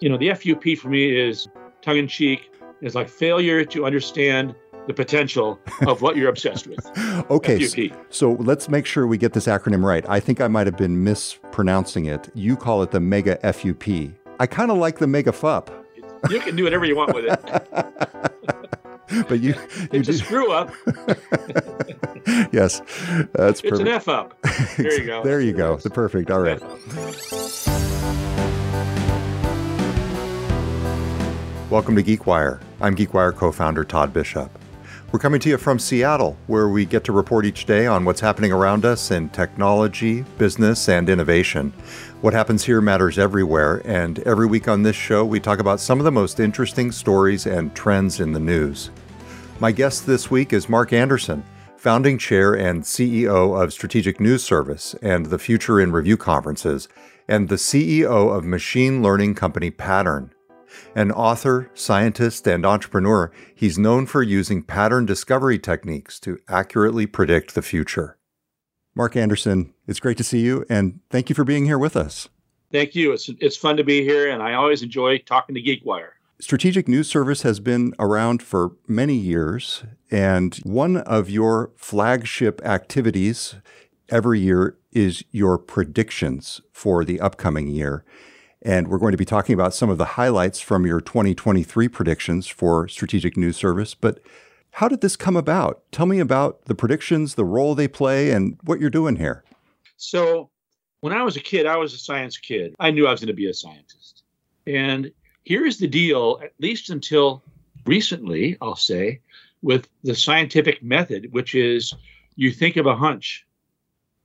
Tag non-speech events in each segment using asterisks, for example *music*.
You know, the FUP for me is tongue in cheek, is like failure to understand the potential of what you're obsessed with. *laughs* okay, so, so, let's make sure we get this acronym right. I think I might have been mispronouncing it. You call it the Mega FUP. I kind of like the Mega FUP. *laughs* You can do whatever you want with it. *laughs* but you, you it's do... a screw up. yes, that's it's perfect. an F up. There you go. there you go. The perfect. All right. Welcome to GeekWire. I'm GeekWire co-founder Todd Bishop. We're coming to you from Seattle, where we get to report each day on what's happening around us in technology, business, and innovation. What happens here matters everywhere, and every week on this show, we talk about some of the most interesting stories and trends in the news. My guest this week is Mark Anderson, founding chair and CEO of Strategic News Service and the Future in Review conferences, and the CEO of machine learning company Pattern. An author, scientist, and entrepreneur, he's known for using pattern discovery techniques to accurately predict the future. Mark Anderson, it's great to see you, and thank you for being here with us. Thank you. It's, it's fun to be here, and I always enjoy talking to GeekWire. Strategic News Service has been around for many years, and one of your flagship activities every year is your predictions for the upcoming year. And we're going to be talking about some of the highlights from your 2023 predictions for Strategic News Service. But how did this come about? Tell me about the predictions, the role they play, and what you're doing here. So, when I was a kid, I was a science kid. I knew I was going to be a scientist. And here's the deal, at least until recently, I'll say, with the scientific method, which is you think of a hunch.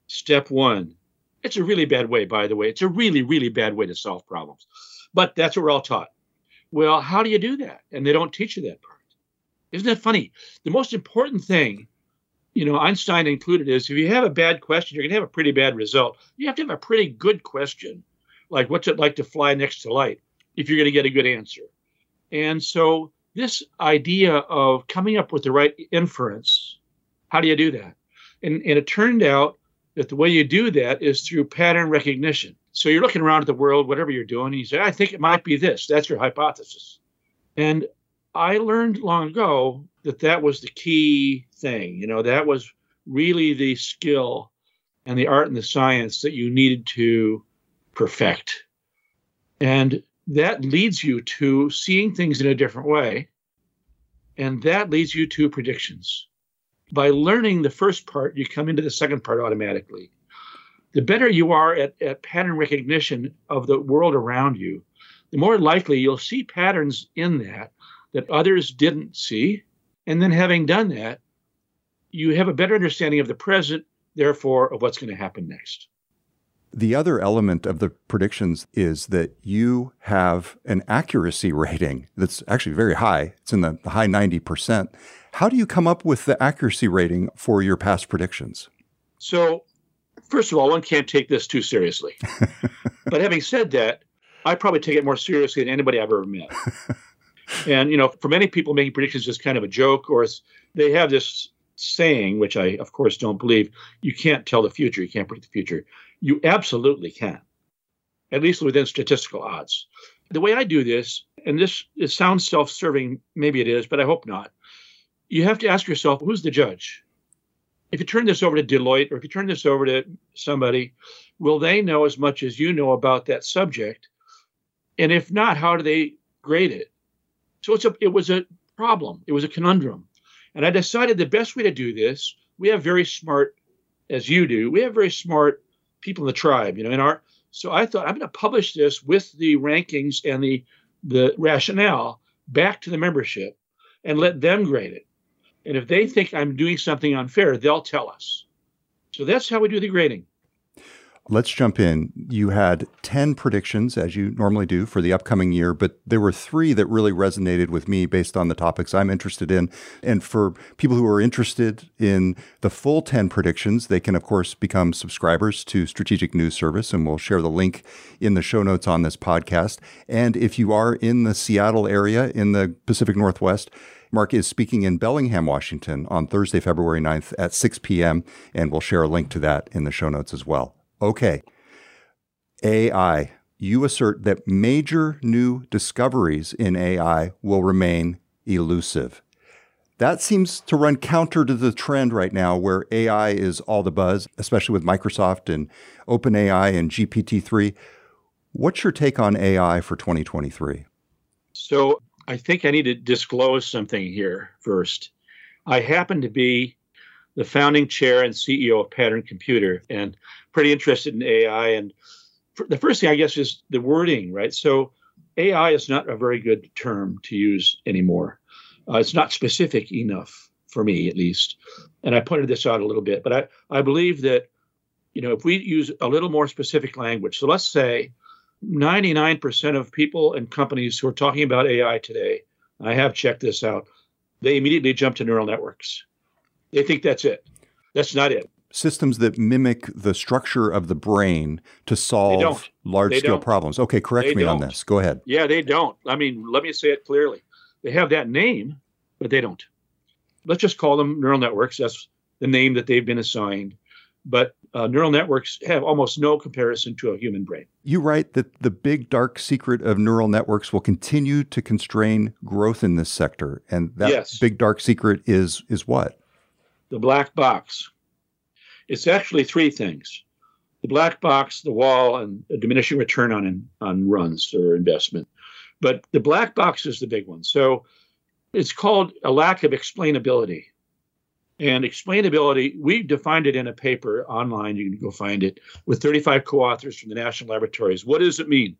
Step one, it's a really bad way, by the way. It's a really, really bad way to solve problems. But that's what we're all taught. Well, how do you do that? And they don't teach you that part. Isn't that funny? The most important thing, you know, Einstein included, is if you have a bad question, you're going to have a pretty bad result. You have to have a pretty good question, like what's it like to fly next to light, if you're going to get a good answer. And so, this idea of coming up with the right inference, how do you do that? And, and it turned out that the way you do that is through pattern recognition. So you're looking around at the world, whatever you're doing, and you say, I think it might be this. That's your hypothesis. And I learned long ago that that was the key thing. You know, that was really the skill and the art and the science that you needed to perfect. And that leads you to seeing things in a different way. And that leads you to predictions by learning the first part, you come into the second part automatically. The better you are at, at pattern recognition of the world around you, the more likely you'll see patterns in that that others didn't see. And then having done that, you have a better understanding of the present, therefore, of what's going to happen next. The other element of the predictions is that you have an accuracy *laughs* rating that's actually very high. It's in the high 90%. How do you come up with the accuracy rating for your past predictions? So, first of all, one can't take this too seriously. *laughs* but having said that, I probably take it more seriously than anybody I've ever met. *laughs* and, you know, for many people, making predictions is kind of a joke, or they have this saying, which I, of course, don't believe you can't tell the future, you can't predict the future. You absolutely can, at least within statistical odds. The way I do this, and this it sounds self serving, maybe it is, but I hope not you have to ask yourself who's the judge? If you turn this over to Deloitte or if you turn this over to somebody, will they know as much as you know about that subject? And if not, how do they grade it? So it's a it was a problem. It was a conundrum. And I decided the best way to do this, we have very smart, as you do, we have very smart people in the tribe, you know, in our so I thought I'm going to publish this with the rankings and the the rationale back to the membership and let them grade it. And if they think I'm doing something unfair, they'll tell us. So that's how we do the grading. Let's jump in. You had 10 predictions, as you normally do, for the upcoming year, but there were three that really resonated with me based on the topics I'm interested in. And for people who are interested in the full 10 predictions, they can, of course, become subscribers to Strategic News Service, and we'll share the link in the show notes on this podcast. And if you are in the Seattle area in the Pacific Northwest, Mark is speaking in Bellingham, Washington on Thursday, February 9th at 6 p.m., and we'll share a link to that in the show notes as well. Okay. AI. you assert that major new discoveries in AI will remain elusive. That seems to run counter to the trend right now where AI is all the buzz, especially with Microsoft and OpenAI and GPT 3. What's your take on AI for 2023? So I think I need to disclose something here first. I happen to be the founding chair and CEO of Pattern Computer and pretty interested in AI. And the first thing, I guess, is the wording, right? So AI is not a very good term to use anymore. Uh, it's not specific enough for me, at least. And I pointed this out a little bit, but I, I believe that, you know, if we use a little more specific language, so let's say 99% of people and companies who are talking about AI today, I have checked this out, they immediately jump to neural networks. They think that's it. That's not it. Systems that mimic the structure of the brain to solve large scale problems. Okay, correct they me don't. on this. Go ahead. Yeah, they don't. I mean, let me say it clearly. They have that name, but they don't. Let's just call them neural networks. That's the name that they've been assigned. But uh, neural networks have almost no comparison to a human brain. You write that the big dark secret of neural networks will continue to constrain growth in this sector, and that yes. big dark secret is is what? The black box. It's actually three things: the black box, the wall, and a diminishing return on on runs or investment. But the black box is the big one. So it's called a lack of explainability. And explainability, we defined it in a paper online. You can go find it with 35 co authors from the national laboratories. What does it mean?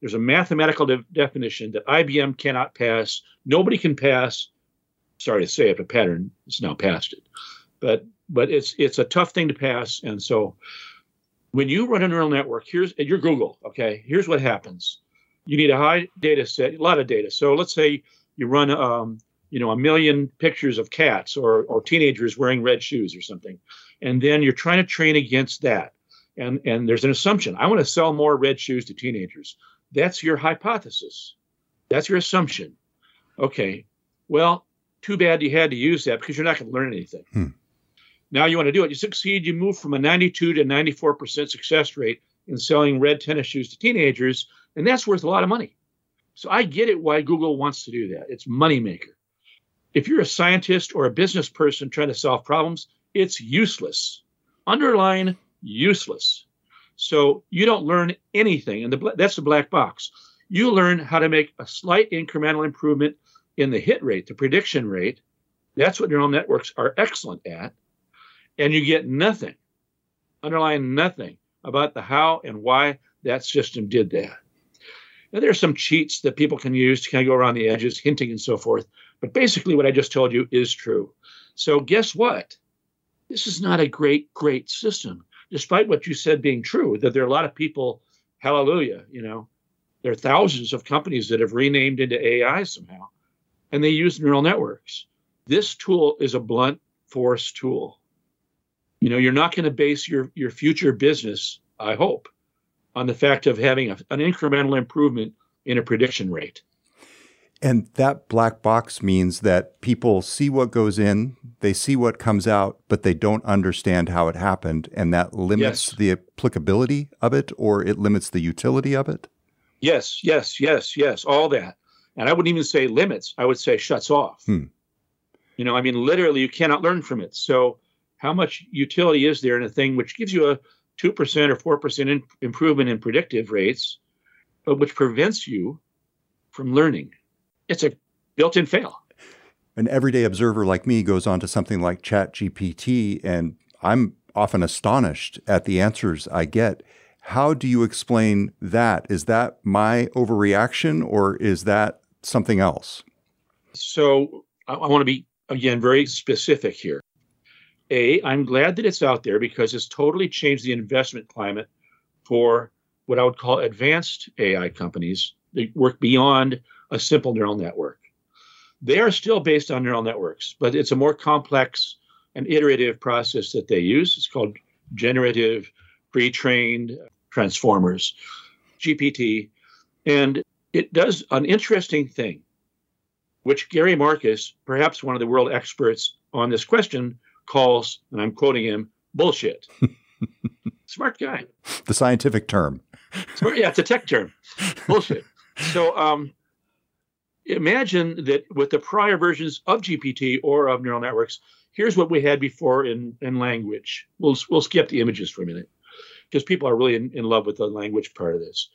There's a mathematical de- definition that IBM cannot pass. Nobody can pass. Sorry to say it, but pattern is now past it. But but it's it's a tough thing to pass. And so when you run a neural network, here's your Google. Okay, here's what happens you need a high data set, a lot of data. So let's say you run, um, you know, a million pictures of cats or, or teenagers wearing red shoes or something, and then you're trying to train against that. And and there's an assumption. I want to sell more red shoes to teenagers. That's your hypothesis. That's your assumption. Okay. Well, too bad you had to use that because you're not going to learn anything. Hmm. Now you want to do it. You succeed. You move from a 92 to 94 percent success rate in selling red tennis shoes to teenagers and that's worth a lot of money. So I get it why Google wants to do that. It's moneymaker. If you're a scientist or a business person trying to solve problems, it's useless. Underline useless. So you don't learn anything, and the, that's the black box. You learn how to make a slight incremental improvement in the hit rate, the prediction rate. That's what neural networks are excellent at. And you get nothing, underline nothing about the how and why that system did that. Now, there are some cheats that people can use to kind of go around the edges, hinting and so forth. But basically, what I just told you is true. So, guess what? This is not a great, great system, despite what you said being true, that there are a lot of people, hallelujah, you know, there are thousands of companies that have renamed into AI somehow, and they use neural networks. This tool is a blunt force tool. You know, you're not going to base your, your future business, I hope, on the fact of having a, an incremental improvement in a prediction rate. And that black box means that people see what goes in, they see what comes out, but they don't understand how it happened. And that limits yes. the applicability of it or it limits the utility of it? Yes, yes, yes, yes, all that. And I wouldn't even say limits, I would say shuts off. Hmm. You know, I mean, literally, you cannot learn from it. So, how much utility is there in a thing which gives you a 2% or 4% in, improvement in predictive rates, but which prevents you from learning. It's a built in fail. An everyday observer like me goes on to something like ChatGPT, and I'm often astonished at the answers I get. How do you explain that? Is that my overreaction or is that something else? So I, I want to be, again, very specific here. A, I'm glad that it's out there because it's totally changed the investment climate for what I would call advanced AI companies that work beyond a simple neural network. They are still based on neural networks, but it's a more complex and iterative process that they use. It's called generative pre trained transformers, GPT. And it does an interesting thing, which Gary Marcus, perhaps one of the world experts on this question, calls, and I'm quoting him, bullshit. *laughs* Smart guy. The scientific term. Smart, yeah, it's a tech term. Bullshit. So um, imagine that with the prior versions of GPT or of neural networks, here's what we had before in, in language. We'll, we'll skip the images for a minute because people are really in, in love with the language part of this.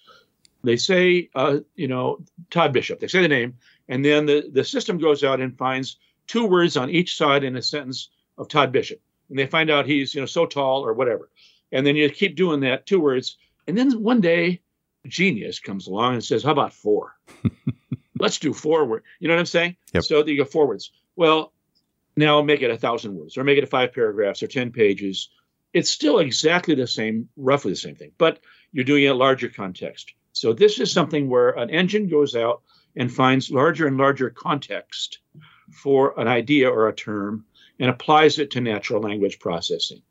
They say, uh, you know, Todd Bishop, they say the name, and then the, the system goes out and finds two words on each side in a sentence of Todd Bishop. And they find out he's, you know, so tall or whatever. And then you keep doing that, two words. And then one day, genius comes along and says, How about four? *laughs* Let's do four You know what I'm saying? Yep. So you go forwards. Well, now make it a thousand words or make it five paragraphs or 10 pages. It's still exactly the same, roughly the same thing, but you're doing it in a larger context. So this is something where an engine goes out and finds larger and larger context for an idea or a term and applies it to natural language processing.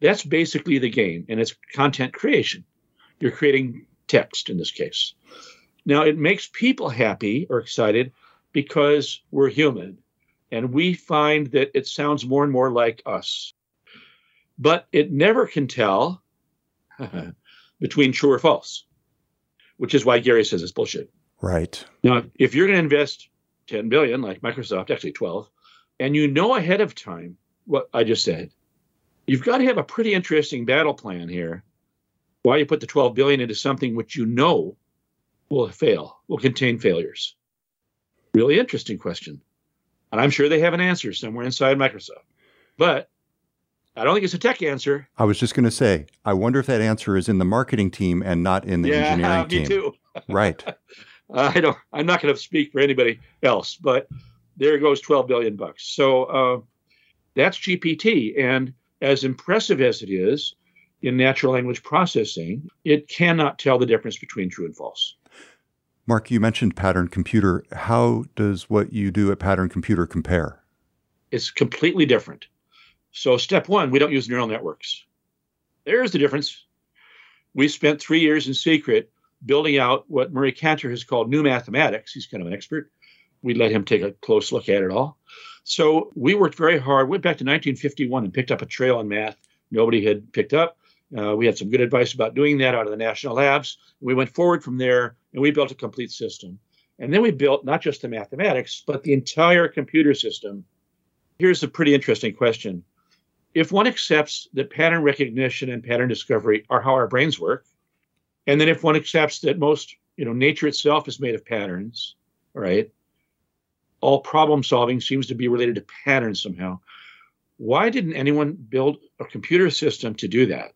That's basically the game, and it's content creation. You're creating text in this case. Now, it makes people happy or excited because we're human and we find that it sounds more and more like us. But it never can tell *laughs* between true or false, which is why Gary says it's bullshit. Right. Now, if you're going to invest 10 billion, like Microsoft, actually 12, and you know ahead of time what I just said, you've got to have a pretty interesting battle plan here. Why you put the 12 billion into something which you know will fail, will contain failures. Really interesting question. And I'm sure they have an answer somewhere inside Microsoft. But I don't think it's a tech answer. I was just going to say, I wonder if that answer is in the marketing team and not in the yeah, engineering *laughs* me team. too. right. *laughs* I don't. I'm not going to speak for anybody else, but there goes 12 billion bucks. So uh, that's GPT, and as impressive as it is in natural language processing, it cannot tell the difference between true and false. Mark, you mentioned Pattern Computer. How does what you do at Pattern Computer compare? It's completely different. So, step one, we don't use neural networks. There's the difference. We spent three years in secret building out what Murray Cantor has called new mathematics. He's kind of an expert. We let him take a close look at it all. So, we worked very hard, went back to 1951 and picked up a trail on math nobody had picked up. Uh, we had some good advice about doing that out of the national labs. We went forward from there and we built a complete system. And then we built not just the mathematics, but the entire computer system. Here's a pretty interesting question. If one accepts that pattern recognition and pattern discovery are how our brains work, and then if one accepts that most, you know, nature itself is made of patterns, right? All problem solving seems to be related to patterns somehow. Why didn't anyone build a computer system to do that?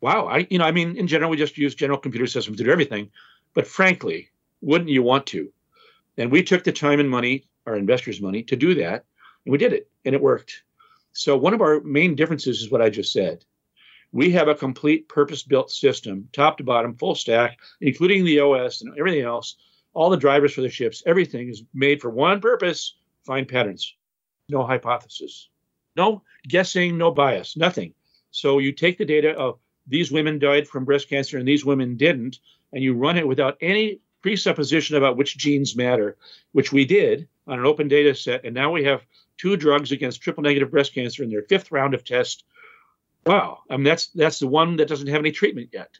Wow, I you know, I mean, in general, we just use general computer systems to do everything. But frankly, wouldn't you want to? And we took the time and money, our investors' money, to do that. And we did it, and it worked. So, one of our main differences is what I just said. We have a complete purpose built system, top to bottom, full stack, including the OS and everything else, all the drivers for the ships, everything is made for one purpose find patterns. No hypothesis, no guessing, no bias, nothing. So, you take the data of these women died from breast cancer and these women didn't, and you run it without any presupposition about which genes matter, which we did on an open data set. And now we have two drugs against triple negative breast cancer in their fifth round of tests. Wow. I mean, that's that's the one that doesn't have any treatment yet.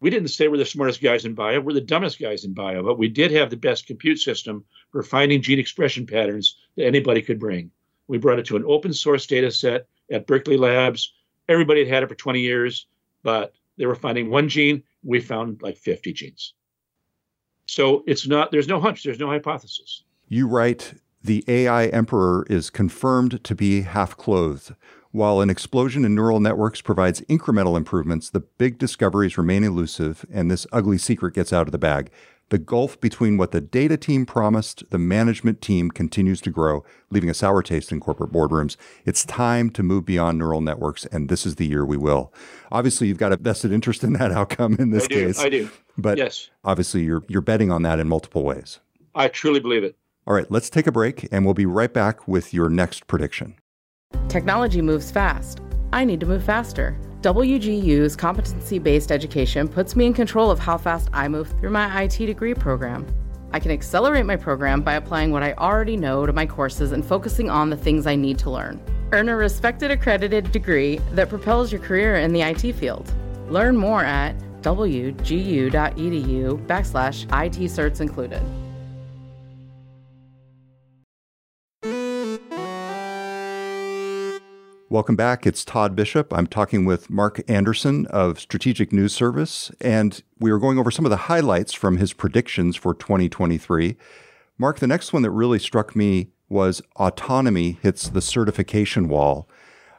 We didn't say we're the smartest guys in bio, we're the dumbest guys in bio, but we did have the best compute system for finding gene expression patterns that anybody could bring. We brought it to an open source data set at Berkeley Labs. Everybody had had it for 20 years, but they were finding one gene we found like 50 genes. So it's not, there's no hunch, there's no hypothesis. You write, the AI emperor is confirmed to be half clothed. While an explosion in neural networks provides incremental improvements, the big discoveries remain elusive, and this ugly secret gets out of the bag. The gulf between what the data team promised, the management team continues to grow, leaving a sour taste in corporate boardrooms. It's time to move beyond neural networks, and this is the year we will. Obviously, you've got a vested interest in that *laughs* outcome in this I do, case. I do. But yes. obviously, you're you're betting on that in multiple ways. I truly believe it. All right, let's take a break, and we'll be right back with your next prediction. Technology moves fast. I need to move faster. WGU's competency based education puts me in control of how fast I move through my IT degree program. I can accelerate my program by applying what I already know to my courses and focusing on the things I need to learn. Earn a respected accredited degree that propels your career in the IT field. Learn more at wgu.edu backslash IT certs included. Welcome back. It's Todd Bishop. I'm talking with Mark Anderson of Strategic News Service, and we are going over some of the highlights from his predictions for 2023. Mark, the next one that really struck me was autonomy hits the certification wall.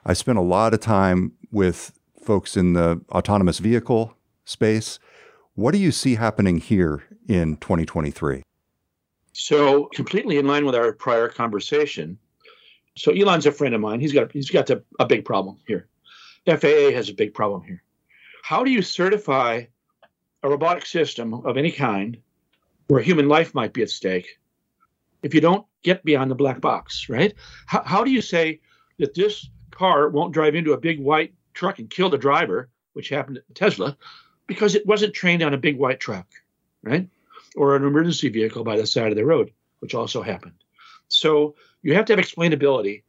I spent a lot of time with folks in the autonomous vehicle space. What do you see happening here in 2023? So, completely in line with our prior conversation, so Elon's a friend of mine. He's got he's got a, a big problem here. FAA has a big problem here. How do you certify a robotic system of any kind where human life might be at stake if you don't get beyond the black box, right? How, how do you say that this car won't drive into a big white truck and kill the driver, which happened at Tesla, because it wasn't trained on a big white truck, right? Or an emergency vehicle by the side of the road, which also happened. So you have to have explainability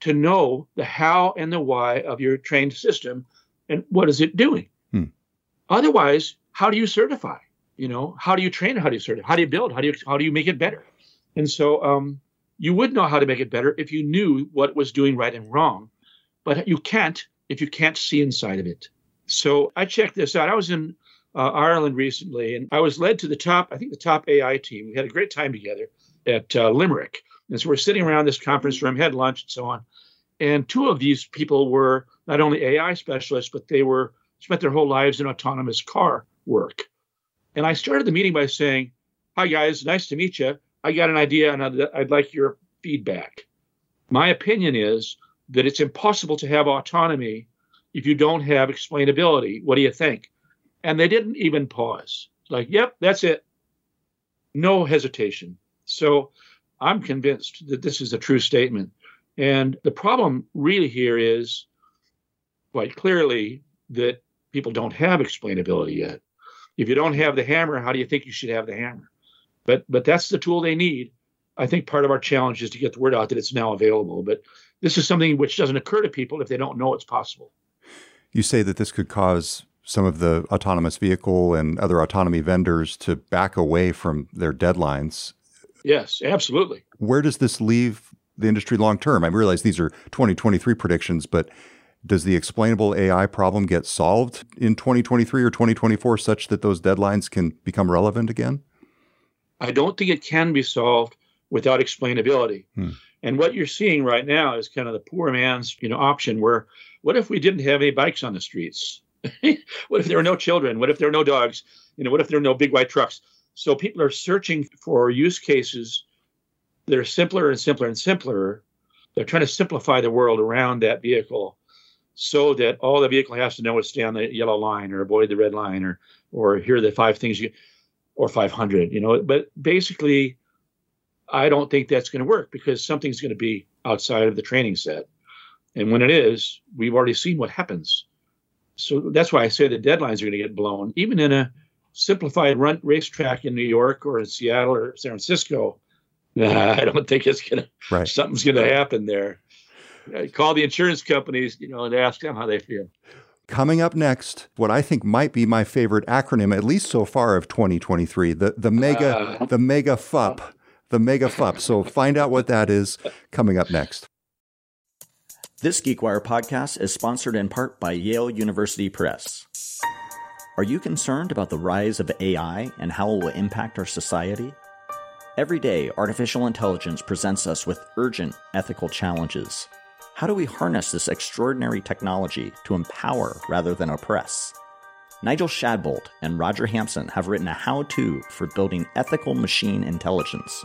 to know the how and the why of your trained system and what is it doing. Hmm. Otherwise, how do you certify? You know, how do you train? How do you certify? How do you build? How do you how do you make it better? And so um, you would know how to make it better if you knew what was doing right and wrong, but you can't if you can't see inside of it. So I checked this out. I was in uh, Ireland recently, and I was led to the top. I think the top AI team. We had a great time together at uh, Limerick, and so we're sitting around this conference room, had lunch and so on. And two of these people were not only AI specialists, but they were spent their whole lives in autonomous car work. And I started the meeting by saying, "Hi guys, nice to meet you. I got an idea, and I'd, I'd like your feedback. My opinion is that it's impossible to have autonomy if you don't have explainability. What do you think?" And they didn't even pause. Like, "Yep, that's it." No hesitation. So I'm convinced that this is a true statement. And the problem really here is quite clearly that people don't have explainability yet. If you don't have the hammer, how do you think you should have the hammer? But but that's the tool they need. I think part of our challenge is to get the word out that it's now available. But this is something which doesn't occur to people if they don't know it's possible. You say that this could cause some of the autonomous vehicle and other autonomy vendors to back away from their deadlines. Yes, absolutely. Where does this leave the industry long term? I realize these are 2023 predictions, but does the explainable AI problem get solved in 2023 or 2024 such that those deadlines can become relevant again? I don't think it can be solved without explainability. Hmm. And what you're seeing right now is kind of the poor man's, you know, option where what if we didn't have any bikes on the streets? *laughs* what if there were no children? What if there were no dogs? You know, what if there were no big white trucks? So people are searching for use cases that are simpler and simpler and simpler. They're trying to simplify the world around that vehicle so that all the vehicle has to know is stay on the yellow line or avoid the red line or or here are the five things you or 500 you know. But basically i don't think that's going to work because something's going to be outside of the training set. And when it is we've already seen what happens. So that's why i say the deadlines are going to get blown even in a simplified run racetrack in New York or in Seattle or San Francisco, nah, I don't think it's gonna right. something's gonna happen there. I call the insurance companies, you know, and ask them how they feel. Coming up next, what I think might be my favorite acronym, at least so far of 2023, the the mega uh, the mega FUP, the mega FUP. So find out what that is coming up next. This GeekWire podcast is sponsored in part by Yale University Press. Are you concerned about the rise of AI and how it will impact our society? Every day, artificial intelligence presents us with urgent ethical challenges. How do we harness this extraordinary technology to empower rather than oppress? Nigel Shadbolt and Roger Hampson have written a how to for building ethical machine intelligence.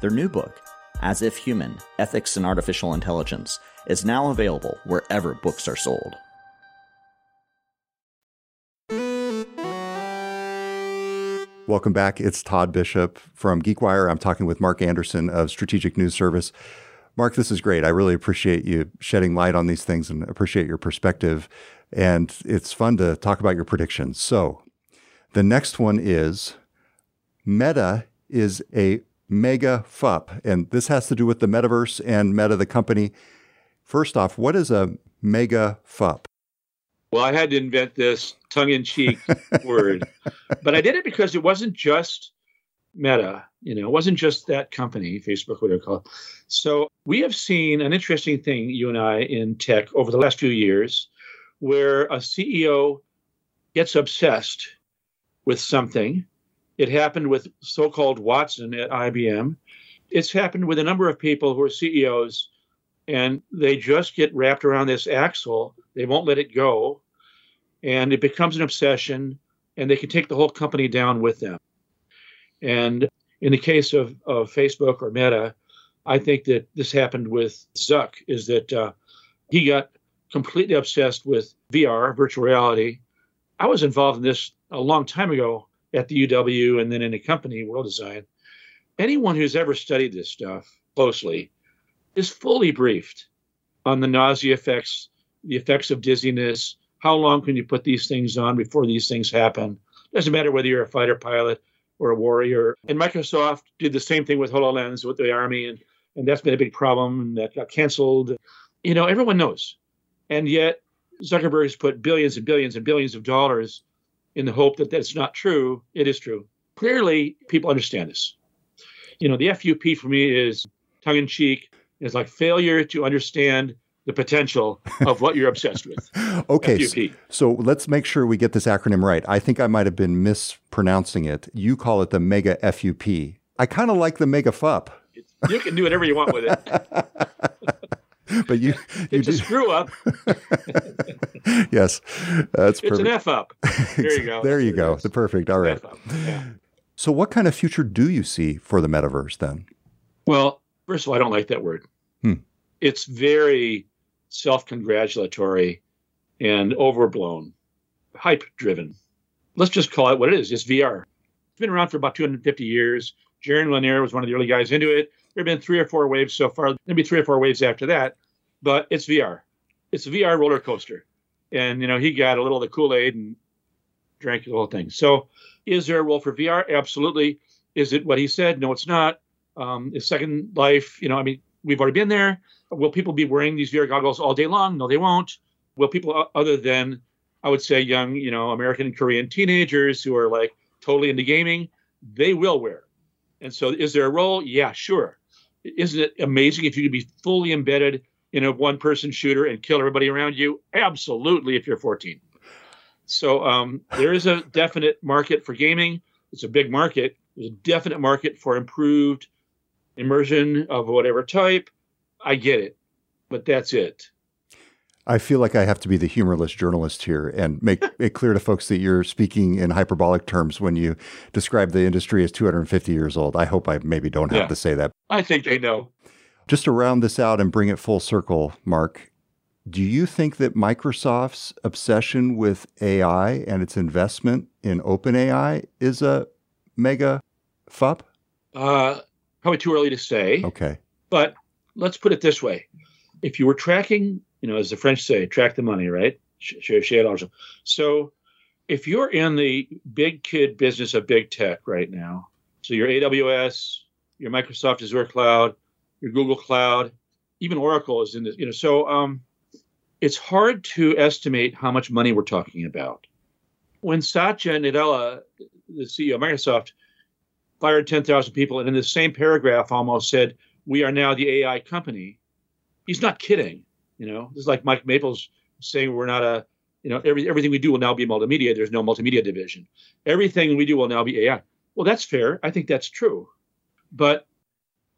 Their new book, As If Human Ethics and Artificial Intelligence, is now available wherever books are sold. Welcome back. It's Todd Bishop from GeekWire. I'm talking with Mark Anderson of Strategic News Service. Mark, this is great. I really appreciate you shedding light on these things and appreciate your perspective. And it's fun to talk about your predictions. So, the next one is Meta is a mega FUP. And this has to do with the metaverse and Meta, the company. First off, what is a mega FUP? Well, I had to invent this tongue in cheek *laughs* word, but I did it because it wasn't just Meta, you know, it wasn't just that company, Facebook, whatever call it. So we have seen an interesting thing, you and I, in tech over the last few years, where a CEO gets obsessed with something. It happened with so called Watson at IBM. It's happened with a number of people who are CEOs and they just get wrapped around this axle. They won't let it go. And it becomes an obsession and they can take the whole company down with them. And in the case of, of Facebook or Meta, I think that this happened with Zuck, is that uh, he got completely obsessed with VR, virtual reality. I was involved in this a long time ago at the UW and then in a company, World Design. Anyone who's ever studied this stuff closely is fully briefed on the nausea effects, the effects of dizziness, how long can you put these things on before these things happen? Doesn't matter whether you're a fighter pilot or a warrior. And Microsoft did the same thing with HoloLens with the Army, and, and that's been a big problem, that got canceled. You know, everyone knows. And yet, Zuckerberg has put billions and billions and billions of dollars in the hope that that's not true. It is true. Clearly, people understand this. You know, the FUP for me is tongue in cheek. It's like failure to understand the potential of what you're obsessed with. *laughs* okay. So, so, let's make sure we get this acronym right. I think I might have been mispronouncing it. You call it the mega FUP. I kind of like the mega FUP. You can do whatever you want with it. *laughs* but you, you it's a *laughs* screw up. yes, that's it's perfect. an F up. There you go. there you go. The perfect. All right. Yeah. So, what kind of future do you see for the metaverse then? Well, first of all, I don't like that word. Hmm. It's very self-congratulatory and overblown, hype-driven. Let's just call it what it is. It's VR. It's been around for about 250 years. Jaron Lanier was one of the early guys into it. There have been three or four waves so far. There'll be three or four waves after that, but it's VR. It's a VR roller coaster. And, you know, he got a little of the Kool Aid and drank the whole thing. So, is there a role for VR? Absolutely. Is it what he said? No, it's not. Um, is Second Life, you know, I mean, we've already been there. Will people be wearing these VR goggles all day long? No, they won't. Will people, other than, I would say, young, you know, American and Korean teenagers who are like totally into gaming, they will wear. And so, is there a role? Yeah, sure isn't it amazing if you could be fully embedded in a one person shooter and kill everybody around you? Absolutely, if you're 14. So um, there is a definite market for gaming. It's a big market. There's a definite market for improved immersion of whatever type. I get it, but that's it. I feel like I have to be the humorless journalist here and make *laughs* it clear to folks that you're speaking in hyperbolic terms when you describe the industry as 250 years old. I hope I maybe don't have yeah. to say that. I think they know. Just to round this out and bring it full circle, Mark, do you think that Microsoft's obsession with AI and its investment in OpenAI is a mega FUP? Uh, probably too early to say. Okay. But let's put it this way. If you were tracking you know, as the French say, track the money, right? So if you're in the big kid business of big tech right now, so your AWS, your Microsoft Azure Cloud, your Google Cloud, even Oracle is in this, you know, so um, it's hard to estimate how much money we're talking about. When Satya Nadella, the CEO of Microsoft, fired 10,000 people and in the same paragraph almost said, we are now the AI company, he's not kidding. You know, this is like Mike Maples saying we're not a, you know, every, everything we do will now be multimedia. There's no multimedia division. Everything we do will now be AI. Well, that's fair. I think that's true. But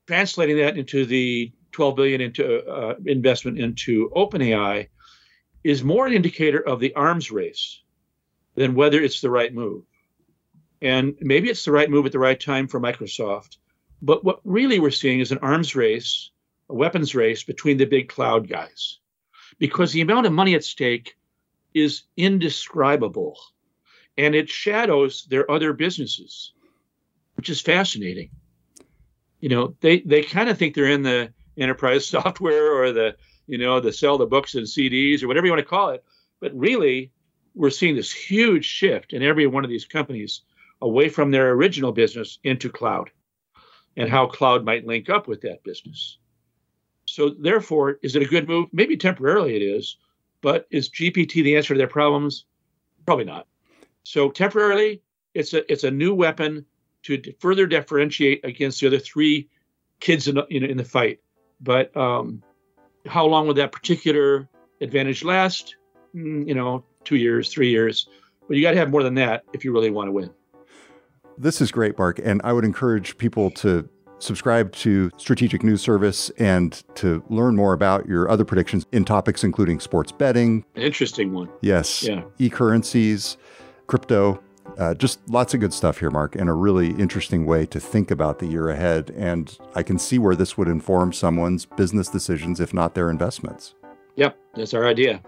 translating that into the 12 billion into uh, investment into OpenAI is more an indicator of the arms race than whether it's the right move. And maybe it's the right move at the right time for Microsoft. But what really we're seeing is an arms race a weapons race between the big cloud guys because the amount of money at stake is indescribable and it shadows their other businesses, which is fascinating. You know, they, they kind of think they're in the enterprise *laughs* software or the, you know, the sell the books and CDs or whatever you want to call it. But really, we're seeing this huge shift in every one of these companies away from their original business into cloud and how cloud might link up with that business. So therefore, is it a good move? Maybe temporarily it is, but is GPT the answer to their problems? Probably not. So temporarily, it's a it's a new weapon to further differentiate against the other three kids in the, in, in the fight. But um, how long would that particular advantage last? Mm, you know, two years, three years. But you got to have more than that if you really want to win. This is great, Mark. And I would encourage people to subscribe to Strategic News Service and to learn more about your other predictions in topics including sports betting. An interesting one. Yes. Yeah. E currencies, crypto. Uh, just lots of good stuff here, Mark, and a really interesting way to think about the year ahead. And I can see where this would inform someone's business decisions, if not their investments. Yep, that's our idea.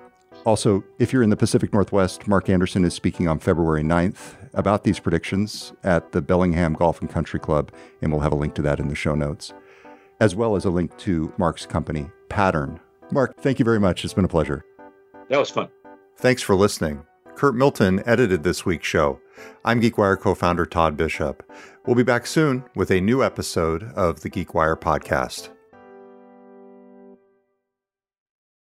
Also, if you're in the Pacific Northwest, Mark Anderson is speaking on February 9th about these predictions at the Bellingham Golf and Country Club, and we'll have a link to that in the show notes, as well as a link to Mark's company, Pattern. Mark, thank you very much. It's been a pleasure. That was fun. Thanks for listening. Curt Milton edited this week's show. I'm GeekWire co founder Todd Bishop. We'll be back soon with a new episode of the GeekWire podcast.